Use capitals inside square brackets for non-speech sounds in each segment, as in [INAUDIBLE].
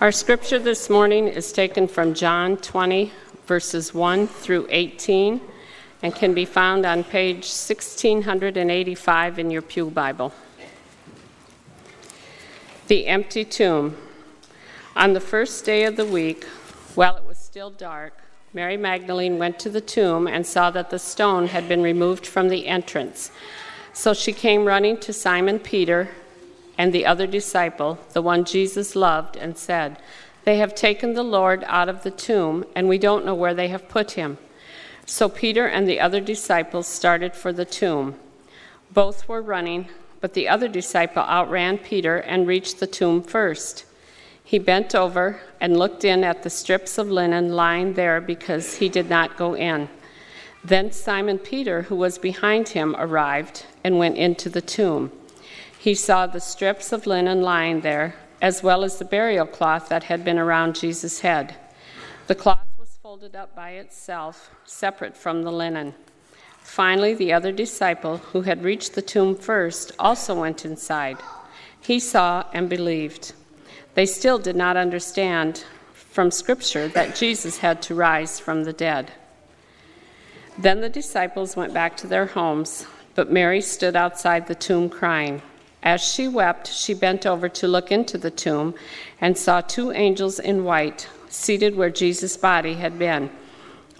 Our scripture this morning is taken from John 20, verses 1 through 18, and can be found on page 1685 in your Pew Bible. The empty tomb. On the first day of the week, while it was still dark, Mary Magdalene went to the tomb and saw that the stone had been removed from the entrance. So she came running to Simon Peter and the other disciple, the one Jesus loved, and said, They have taken the Lord out of the tomb, and we don't know where they have put him. So Peter and the other disciples started for the tomb. Both were running, but the other disciple outran Peter and reached the tomb first. He bent over and looked in at the strips of linen lying there because he did not go in. Then Simon Peter, who was behind him, arrived and went into the tomb. He saw the strips of linen lying there, as well as the burial cloth that had been around Jesus' head. The cloth was folded up by itself, separate from the linen. Finally, the other disciple, who had reached the tomb first, also went inside. He saw and believed. They still did not understand from Scripture that Jesus had to rise from the dead. Then the disciples went back to their homes, but Mary stood outside the tomb crying. As she wept, she bent over to look into the tomb and saw two angels in white seated where Jesus' body had been,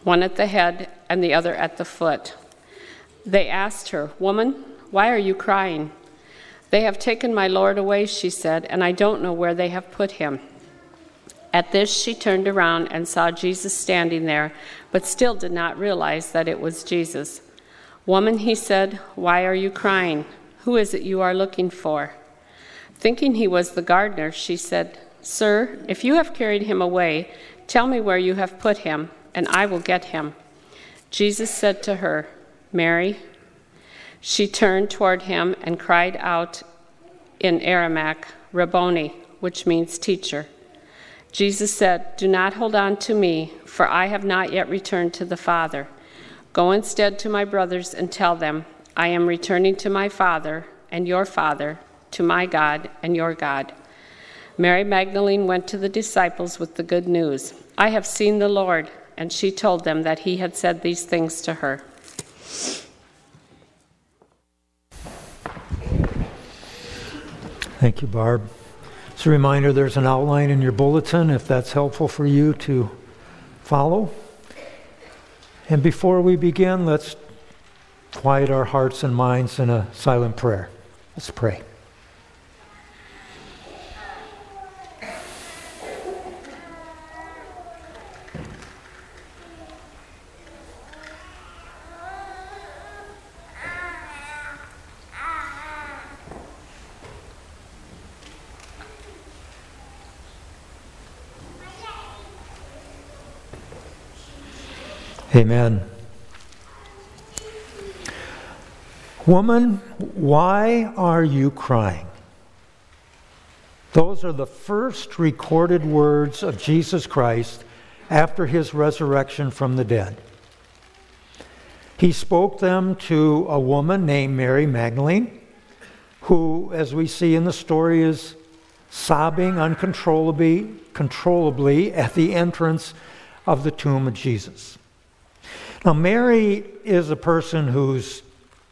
one at the head and the other at the foot. They asked her, Woman, why are you crying? They have taken my Lord away, she said, and I don't know where they have put him. At this, she turned around and saw Jesus standing there, but still did not realize that it was Jesus. Woman, he said, why are you crying? Who is it you are looking for? Thinking he was the gardener, she said, Sir, if you have carried him away, tell me where you have put him, and I will get him. Jesus said to her, Mary. She turned toward him and cried out in Aramaic, Rabboni, which means teacher. Jesus said, Do not hold on to me, for I have not yet returned to the Father. Go instead to my brothers and tell them, I am returning to my Father and your Father, to my God and your God. Mary Magdalene went to the disciples with the good news I have seen the Lord, and she told them that he had said these things to her. Thank you, Barb. As a reminder, there's an outline in your bulletin if that's helpful for you to follow. And before we begin, let's quiet our hearts and minds in a silent prayer. Let's pray. Amen. Woman, why are you crying? Those are the first recorded words of Jesus Christ after his resurrection from the dead. He spoke them to a woman named Mary Magdalene, who, as we see in the story, is sobbing uncontrollably controllably at the entrance of the tomb of Jesus. Now, Mary is a person who's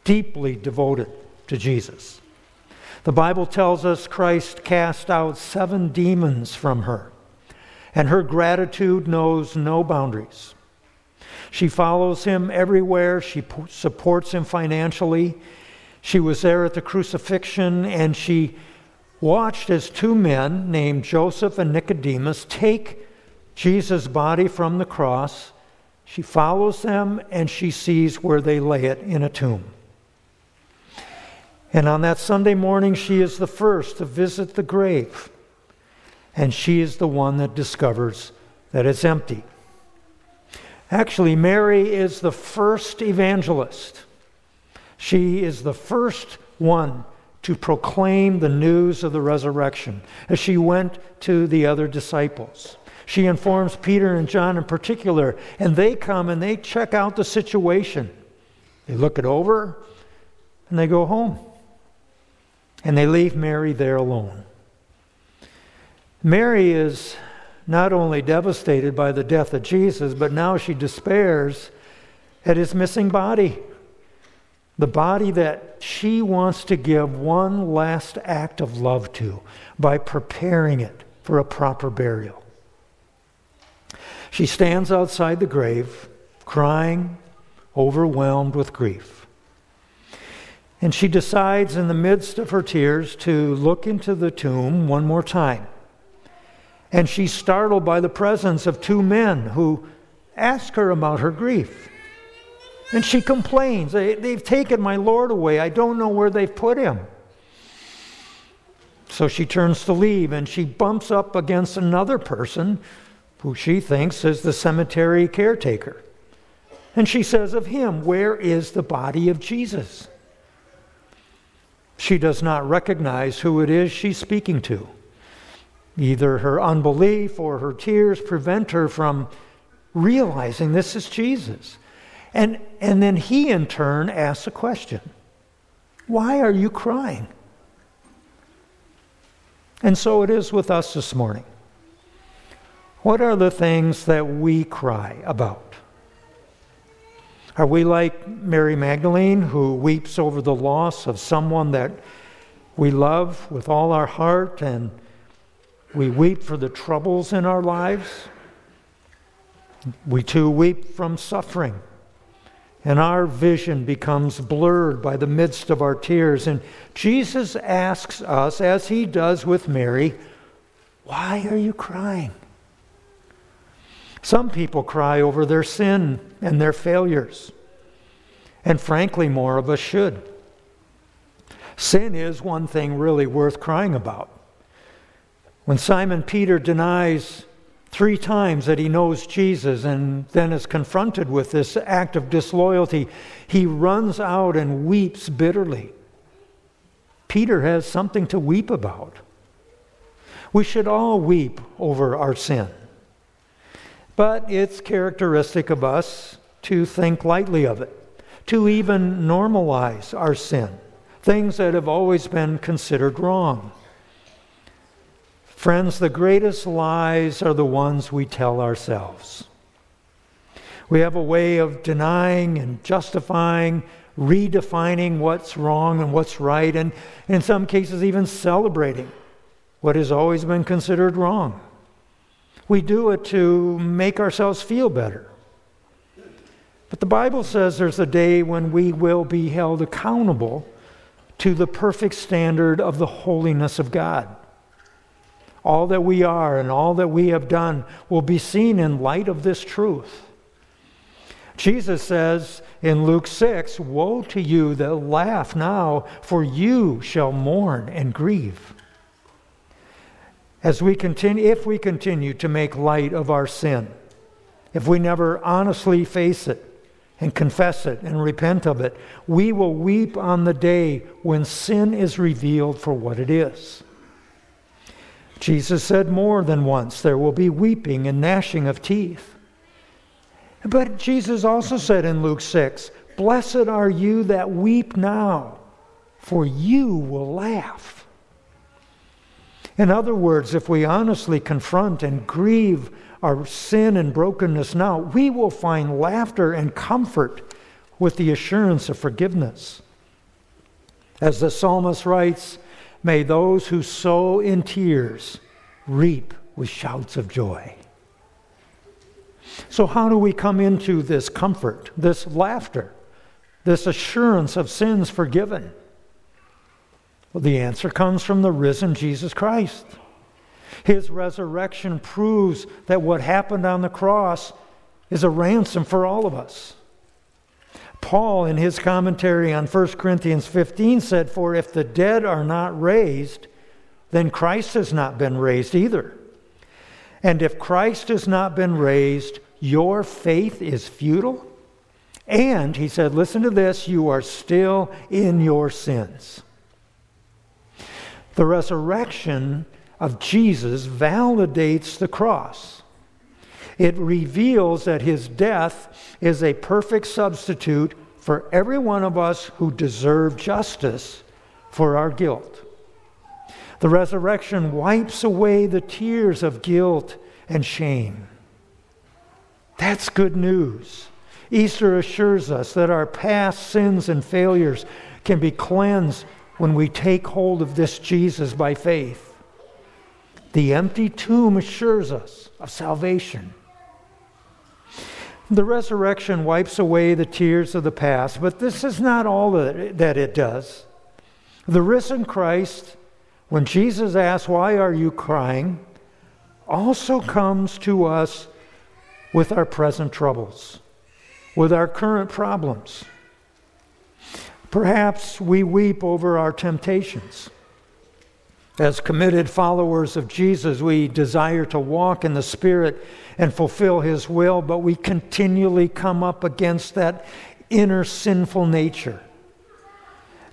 deeply devoted to Jesus. The Bible tells us Christ cast out seven demons from her, and her gratitude knows no boundaries. She follows him everywhere, she supports him financially. She was there at the crucifixion, and she watched as two men named Joseph and Nicodemus take Jesus' body from the cross. She follows them and she sees where they lay it in a tomb. And on that Sunday morning, she is the first to visit the grave. And she is the one that discovers that it's empty. Actually, Mary is the first evangelist. She is the first one to proclaim the news of the resurrection as she went to the other disciples. She informs Peter and John in particular, and they come and they check out the situation. They look it over and they go home and they leave Mary there alone. Mary is not only devastated by the death of Jesus, but now she despairs at his missing body. The body that she wants to give one last act of love to by preparing it for a proper burial. She stands outside the grave, crying, overwhelmed with grief. And she decides, in the midst of her tears, to look into the tomb one more time. And she's startled by the presence of two men who ask her about her grief. And she complains, They've taken my Lord away. I don't know where they've put him. So she turns to leave and she bumps up against another person who she thinks is the cemetery caretaker. And she says of him, Where is the body of Jesus? She does not recognize who it is she's speaking to. Either her unbelief or her tears prevent her from realizing this is Jesus. And, and then he, in turn, asks a question Why are you crying? And so it is with us this morning. What are the things that we cry about? Are we like Mary Magdalene, who weeps over the loss of someone that we love with all our heart and we weep for the troubles in our lives? We too weep from suffering. And our vision becomes blurred by the midst of our tears. And Jesus asks us, as he does with Mary, Why are you crying? Some people cry over their sin and their failures. And frankly, more of us should. Sin is one thing really worth crying about. When Simon Peter denies three times that he knows Jesus and then is confronted with this act of disloyalty, he runs out and weeps bitterly. Peter has something to weep about. We should all weep over our sin. But it's characteristic of us to think lightly of it, to even normalize our sin, things that have always been considered wrong. Friends, the greatest lies are the ones we tell ourselves. We have a way of denying and justifying, redefining what's wrong and what's right, and in some cases, even celebrating what has always been considered wrong. We do it to make ourselves feel better. But the Bible says there's a day when we will be held accountable to the perfect standard of the holiness of God. All that we are and all that we have done will be seen in light of this truth. Jesus says in Luke 6 Woe to you that laugh now, for you shall mourn and grieve. As we continue, if we continue to make light of our sin, if we never honestly face it and confess it and repent of it, we will weep on the day when sin is revealed for what it is. Jesus said more than once, there will be weeping and gnashing of teeth. But Jesus also said in Luke 6, Blessed are you that weep now, for you will laugh. In other words, if we honestly confront and grieve our sin and brokenness now, we will find laughter and comfort with the assurance of forgiveness. As the psalmist writes, may those who sow in tears reap with shouts of joy. So, how do we come into this comfort, this laughter, this assurance of sins forgiven? Well, the answer comes from the risen Jesus Christ. His resurrection proves that what happened on the cross is a ransom for all of us. Paul, in his commentary on 1 Corinthians 15, said, For if the dead are not raised, then Christ has not been raised either. And if Christ has not been raised, your faith is futile. And, he said, listen to this, you are still in your sins. The resurrection of Jesus validates the cross. It reveals that his death is a perfect substitute for every one of us who deserve justice for our guilt. The resurrection wipes away the tears of guilt and shame. That's good news. Easter assures us that our past sins and failures can be cleansed when we take hold of this Jesus by faith. The empty tomb assures us of salvation. The resurrection wipes away the tears of the past, but this is not all that it does. The risen Christ, when Jesus asks, Why are you crying? also comes to us with our present troubles, with our current problems. Perhaps we weep over our temptations. As committed followers of Jesus, we desire to walk in the Spirit and fulfill His will, but we continually come up against that inner sinful nature.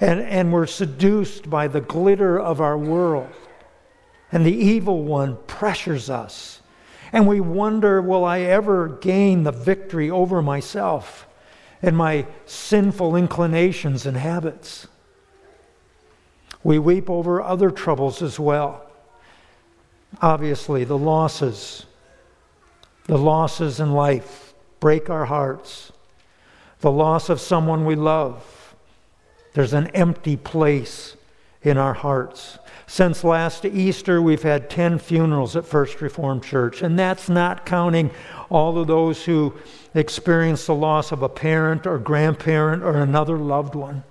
And, and we're seduced by the glitter of our world. And the evil one pressures us. And we wonder, will I ever gain the victory over myself and my sinful inclinations and habits? We weep over other troubles as well. Obviously, the losses, the losses in life break our hearts. The loss of someone we love. There's an empty place in our hearts. Since last Easter, we've had 10 funerals at First Reformed Church, and that's not counting all of those who experienced the loss of a parent or grandparent or another loved one.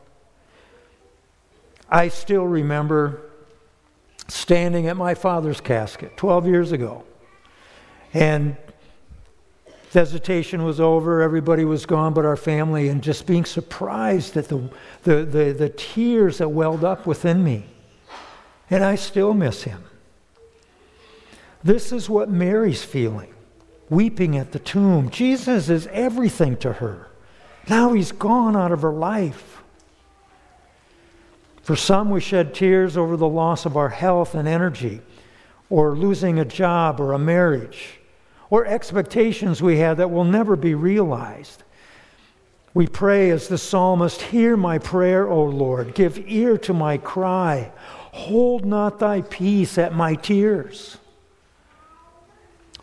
I still remember standing at my father's casket 12 years ago, and visitation was over, everybody was gone but our family, and just being surprised at the, the, the, the tears that welled up within me. And I still miss him. This is what Mary's feeling, weeping at the tomb. Jesus is everything to her. Now he's gone out of her life. For some, we shed tears over the loss of our health and energy, or losing a job or a marriage, or expectations we had that will never be realized. We pray as the psalmist Hear my prayer, O Lord. Give ear to my cry. Hold not thy peace at my tears.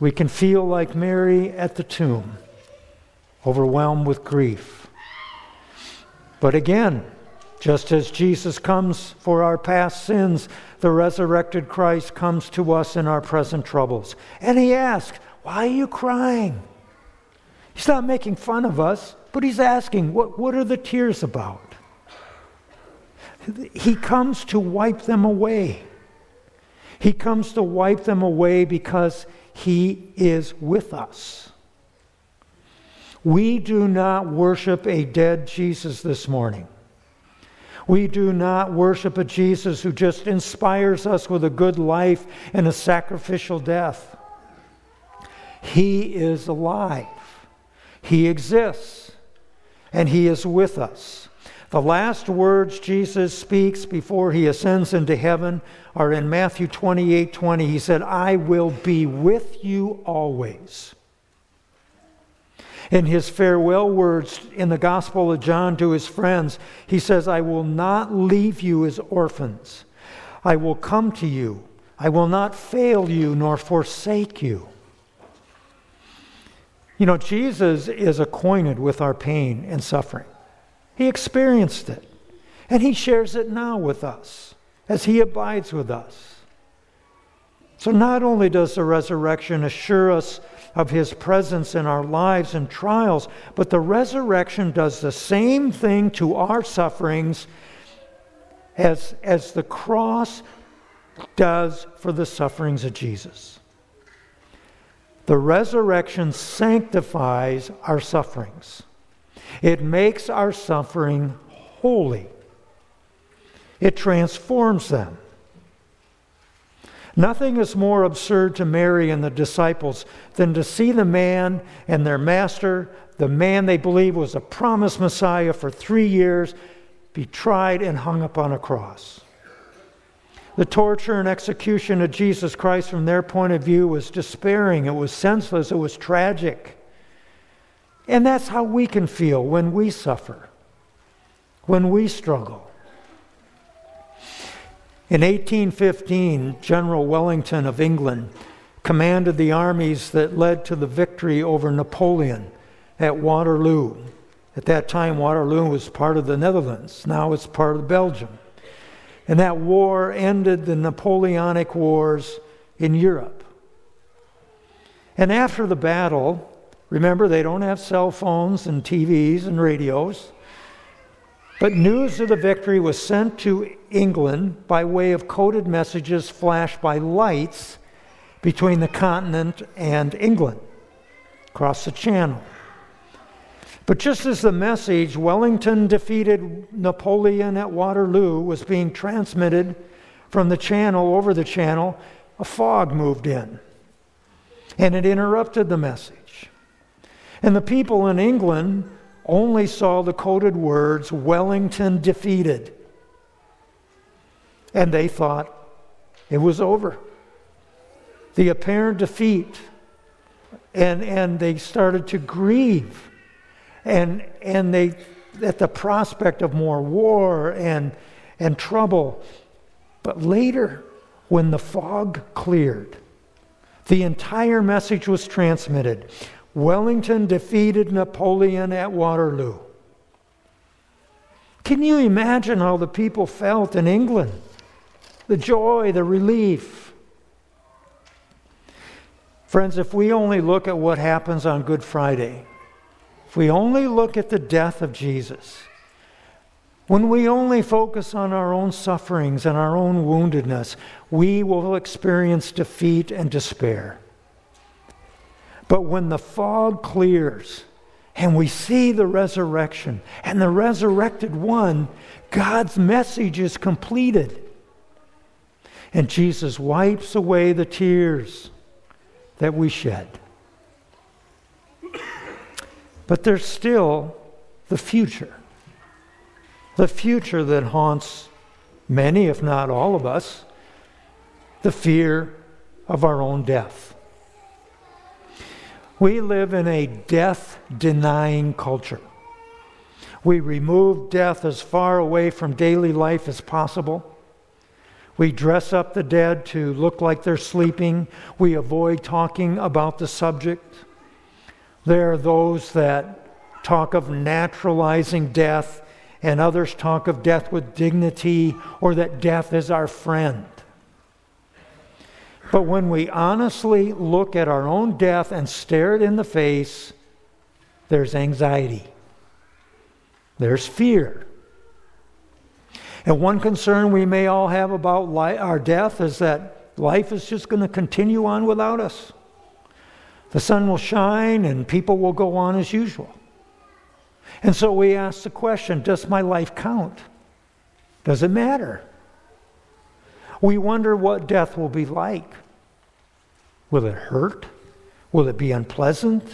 We can feel like Mary at the tomb, overwhelmed with grief. But again, just as Jesus comes for our past sins, the resurrected Christ comes to us in our present troubles. And he asks, Why are you crying? He's not making fun of us, but he's asking, What, what are the tears about? He comes to wipe them away. He comes to wipe them away because He is with us. We do not worship a dead Jesus this morning. We do not worship a Jesus who just inspires us with a good life and a sacrificial death. He is alive, He exists, and He is with us. The last words Jesus speaks before he ascends into heaven are in Matthew 28 20. He said, I will be with you always. In his farewell words in the Gospel of John to his friends, he says, I will not leave you as orphans. I will come to you. I will not fail you nor forsake you. You know, Jesus is acquainted with our pain and suffering. He experienced it. And He shares it now with us as He abides with us. So, not only does the resurrection assure us of His presence in our lives and trials, but the resurrection does the same thing to our sufferings as, as the cross does for the sufferings of Jesus. The resurrection sanctifies our sufferings. It makes our suffering holy, it transforms them. Nothing is more absurd to Mary and the disciples than to see the man and their master, the man they believe was a promised Messiah for three years, be tried and hung upon a cross. The torture and execution of Jesus Christ, from their point of view, was despairing, it was senseless, it was tragic. And that's how we can feel when we suffer, when we struggle. In 1815, General Wellington of England commanded the armies that led to the victory over Napoleon at Waterloo. At that time, Waterloo was part of the Netherlands. Now it's part of Belgium. And that war ended the Napoleonic Wars in Europe. And after the battle, remember, they don't have cell phones and TVs and radios. But news of the victory was sent to England by way of coded messages flashed by lights between the continent and England across the channel. But just as the message, Wellington defeated Napoleon at Waterloo, was being transmitted from the channel over the channel, a fog moved in. And it interrupted the message. And the people in England only saw the coded words, Wellington defeated. And they thought it was over. The apparent defeat. And, and they started to grieve and, and they, at the prospect of more war and, and trouble. But later, when the fog cleared, the entire message was transmitted. Wellington defeated Napoleon at Waterloo. Can you imagine how the people felt in England? The joy, the relief. Friends, if we only look at what happens on Good Friday, if we only look at the death of Jesus, when we only focus on our own sufferings and our own woundedness, we will experience defeat and despair. But when the fog clears and we see the resurrection and the resurrected one, God's message is completed. And Jesus wipes away the tears that we shed. But there's still the future. The future that haunts many, if not all of us, the fear of our own death. We live in a death denying culture. We remove death as far away from daily life as possible. We dress up the dead to look like they're sleeping. We avoid talking about the subject. There are those that talk of naturalizing death, and others talk of death with dignity or that death is our friend. But when we honestly look at our own death and stare it in the face, there's anxiety, there's fear. And one concern we may all have about our death is that life is just going to continue on without us. The sun will shine and people will go on as usual. And so we ask the question Does my life count? Does it matter? We wonder what death will be like. Will it hurt? Will it be unpleasant?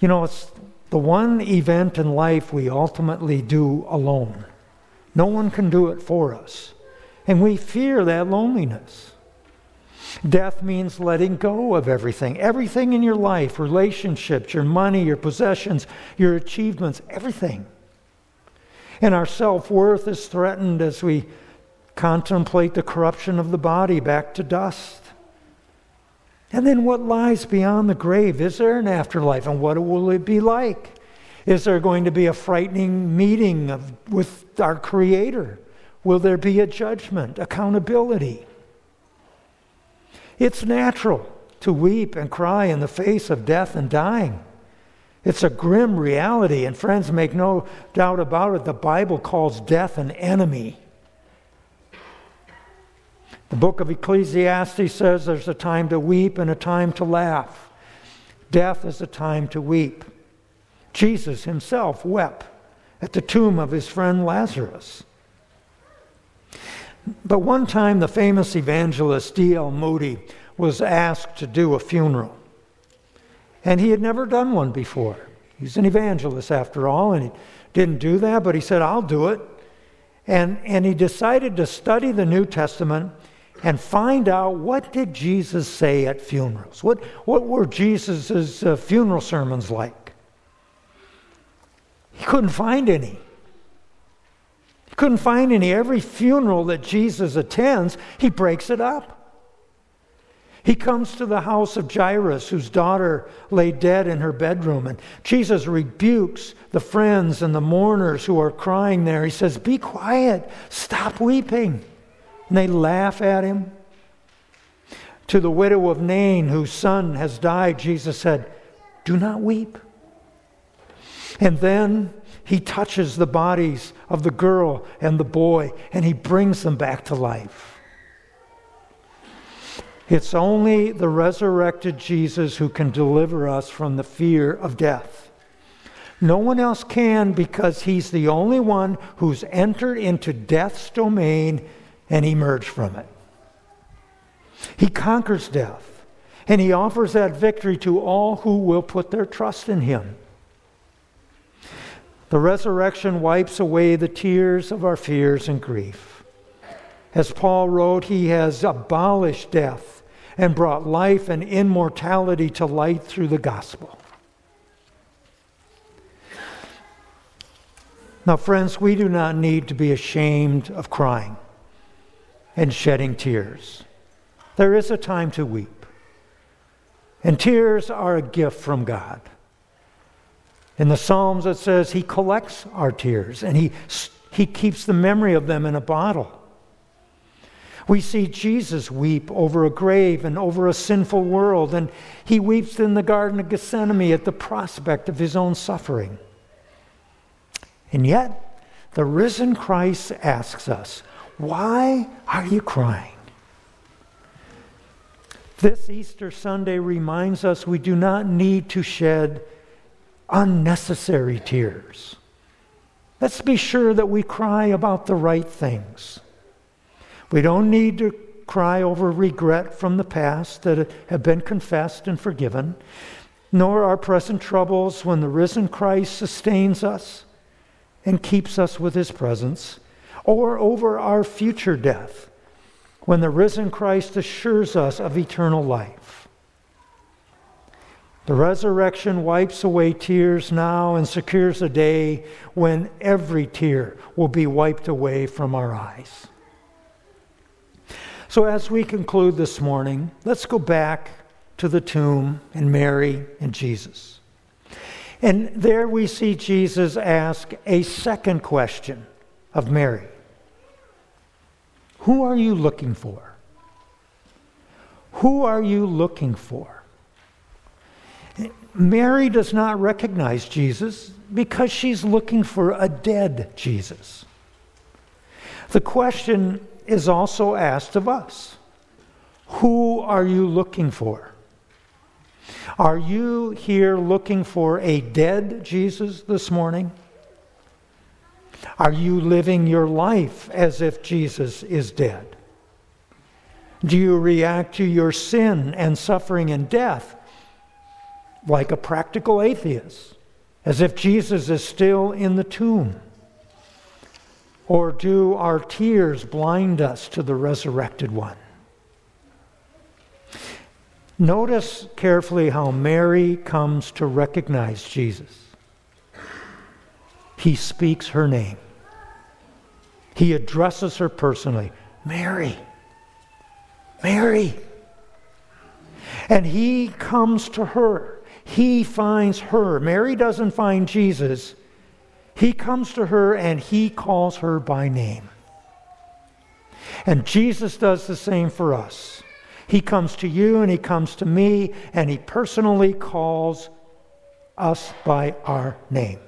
You know, it's the one event in life we ultimately do alone. No one can do it for us. And we fear that loneliness. Death means letting go of everything. Everything in your life relationships, your money, your possessions, your achievements, everything. And our self worth is threatened as we contemplate the corruption of the body back to dust. And then what lies beyond the grave? Is there an afterlife? And what will it be like? Is there going to be a frightening meeting of, with our Creator? Will there be a judgment, accountability? It's natural to weep and cry in the face of death and dying. It's a grim reality, and friends, make no doubt about it, the Bible calls death an enemy. The book of Ecclesiastes says there's a time to weep and a time to laugh. Death is a time to weep. Jesus himself wept at the tomb of his friend Lazarus. But one time, the famous evangelist D.L. Moody was asked to do a funeral. And he had never done one before. He's an evangelist, after all, and he didn't do that, but he said, I'll do it. And, and he decided to study the New Testament and find out what did Jesus say at funerals? What, what were Jesus' uh, funeral sermons like? He couldn't find any He Couldn't find any. Every funeral that Jesus attends, he breaks it up. He comes to the house of Jairus, whose daughter lay dead in her bedroom, and Jesus rebukes the friends and the mourners who are crying there. He says, Be quiet, stop weeping. And they laugh at him. To the widow of Nain, whose son has died, Jesus said, Do not weep. And then he touches the bodies of the girl and the boy, and he brings them back to life. It's only the resurrected Jesus who can deliver us from the fear of death. No one else can because he's the only one who's entered into death's domain and emerge from it. He conquers death, and he offers that victory to all who will put their trust in him. The resurrection wipes away the tears of our fears and grief. As Paul wrote, he has abolished death and brought life and immortality to light through the gospel. Now, friends, we do not need to be ashamed of crying and shedding tears. There is a time to weep. And tears are a gift from God. In the Psalms, it says He collects our tears and He, he keeps the memory of them in a bottle. We see Jesus weep over a grave and over a sinful world, and He weeps in the Garden of Gethsemane at the prospect of His own suffering. And yet, the risen Christ asks us, Why are you crying? This Easter Sunday reminds us we do not need to shed unnecessary tears. Let's be sure that we cry about the right things. We don't need to cry over regret from the past that have been confessed and forgiven, nor our present troubles when the risen Christ sustains us and keeps us with his presence, or over our future death when the risen Christ assures us of eternal life. The resurrection wipes away tears now and secures a day when every tear will be wiped away from our eyes. So, as we conclude this morning, let's go back to the tomb and Mary and Jesus. And there we see Jesus ask a second question of Mary who are you looking for? Who are you looking for? Mary does not recognize Jesus because she's looking for a dead Jesus. The question is also asked of us Who are you looking for? Are you here looking for a dead Jesus this morning? Are you living your life as if Jesus is dead? Do you react to your sin and suffering and death like a practical atheist, as if Jesus is still in the tomb? Or do our tears blind us to the resurrected one? Notice carefully how Mary comes to recognize Jesus he speaks her name. He addresses her personally Mary, Mary. And he comes to her. He finds her. Mary doesn't find Jesus. He comes to her and he calls her by name. And Jesus does the same for us. He comes to you and he comes to me and he personally calls us by our name.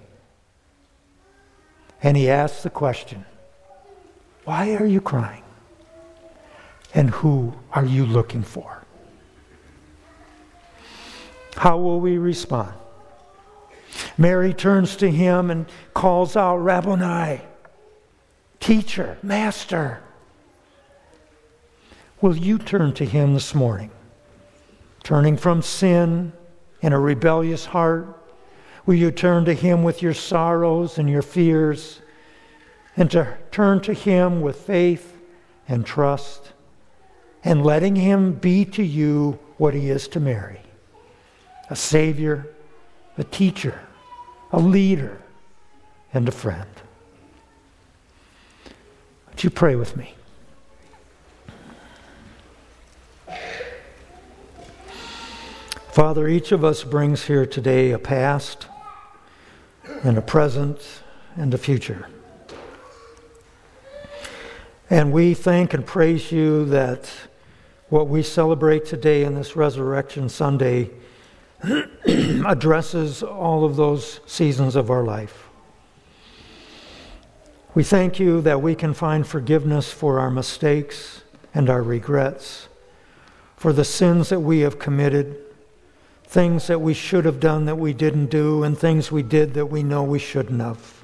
And he asks the question Why are you crying? And who are you looking for? How will we respond? Mary turns to him and calls out, Rabboni, teacher, master. Will you turn to him this morning? Turning from sin and a rebellious heart Will you turn to Him with your sorrows and your fears, and to turn to Him with faith and trust, and letting Him be to you what He is to Mary a Savior, a teacher, a leader, and a friend? Would you pray with me? Father, each of us brings here today a past and a present and a future. And we thank and praise you that what we celebrate today in this Resurrection Sunday [CLEARS THROAT] addresses all of those seasons of our life. We thank you that we can find forgiveness for our mistakes and our regrets, for the sins that we have committed, things that we should have done that we didn't do, and things we did that we know we shouldn't have,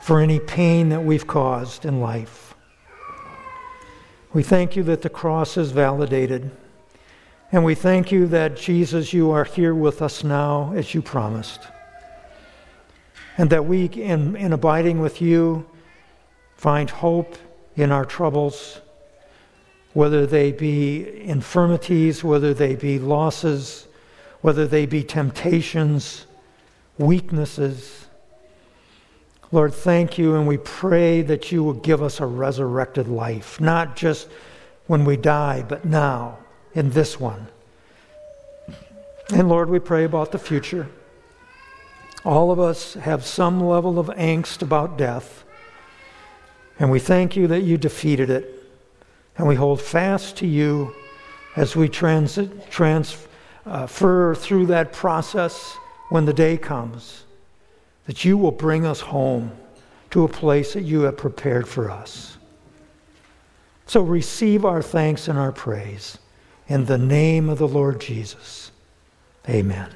for any pain that we've caused in life. We thank you that the cross is validated. And we thank you that, Jesus, you are here with us now as you promised. And that we, in, in abiding with you, find hope in our troubles, whether they be infirmities, whether they be losses, whether they be temptations, weaknesses. Lord, thank you, and we pray that you will give us a resurrected life, not just when we die, but now in this one. And Lord, we pray about the future. All of us have some level of angst about death, and we thank you that you defeated it, and we hold fast to you as we transit, transfer through that process when the day comes that you will bring us home to a place that you have prepared for us. So receive our thanks and our praise in the name of the Lord Jesus. Amen.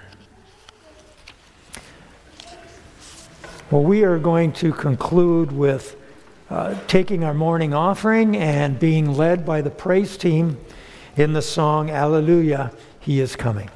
Well, we are going to conclude with uh, taking our morning offering and being led by the praise team in the song Alleluia, He is Coming.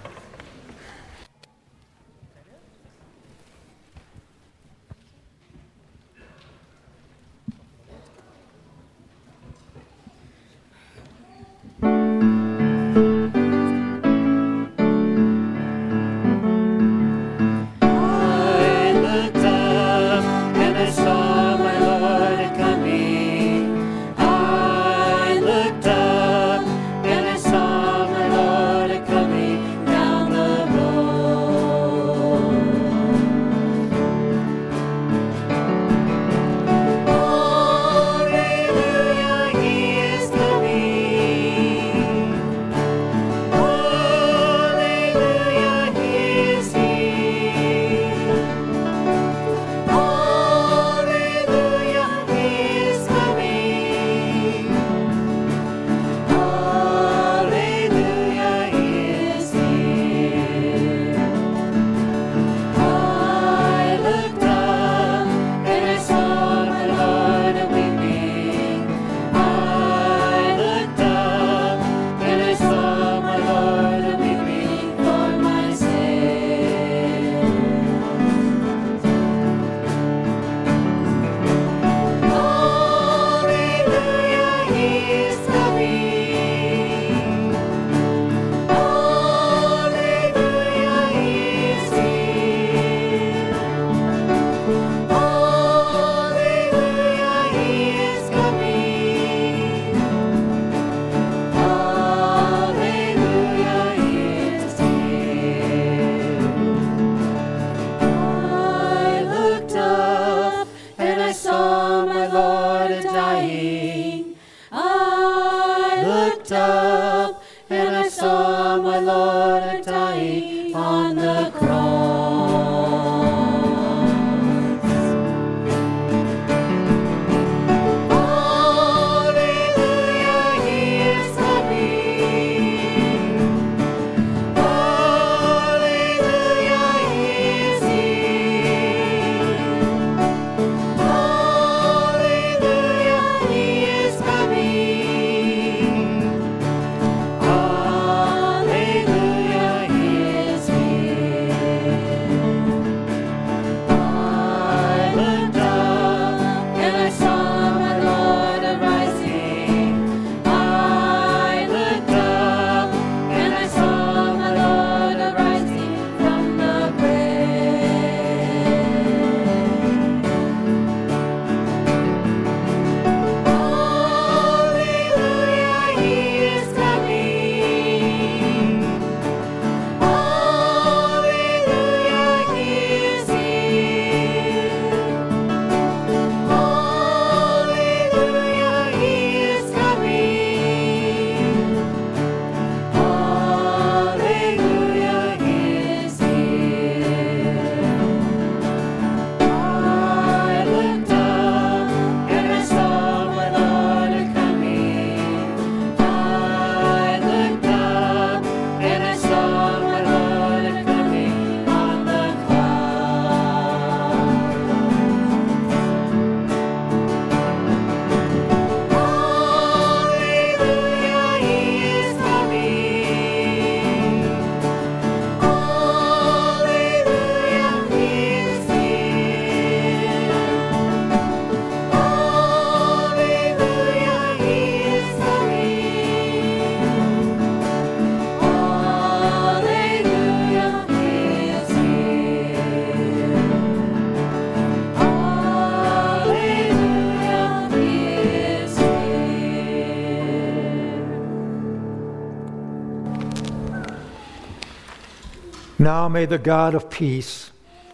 Now may the God of peace,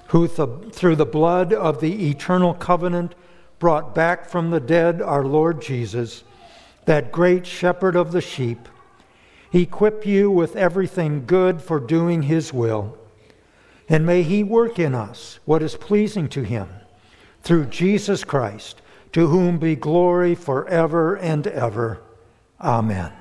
who th- through the blood of the eternal covenant brought back from the dead our Lord Jesus, that great shepherd of the sheep, equip you with everything good for doing his will. And may he work in us what is pleasing to him through Jesus Christ, to whom be glory forever and ever. Amen.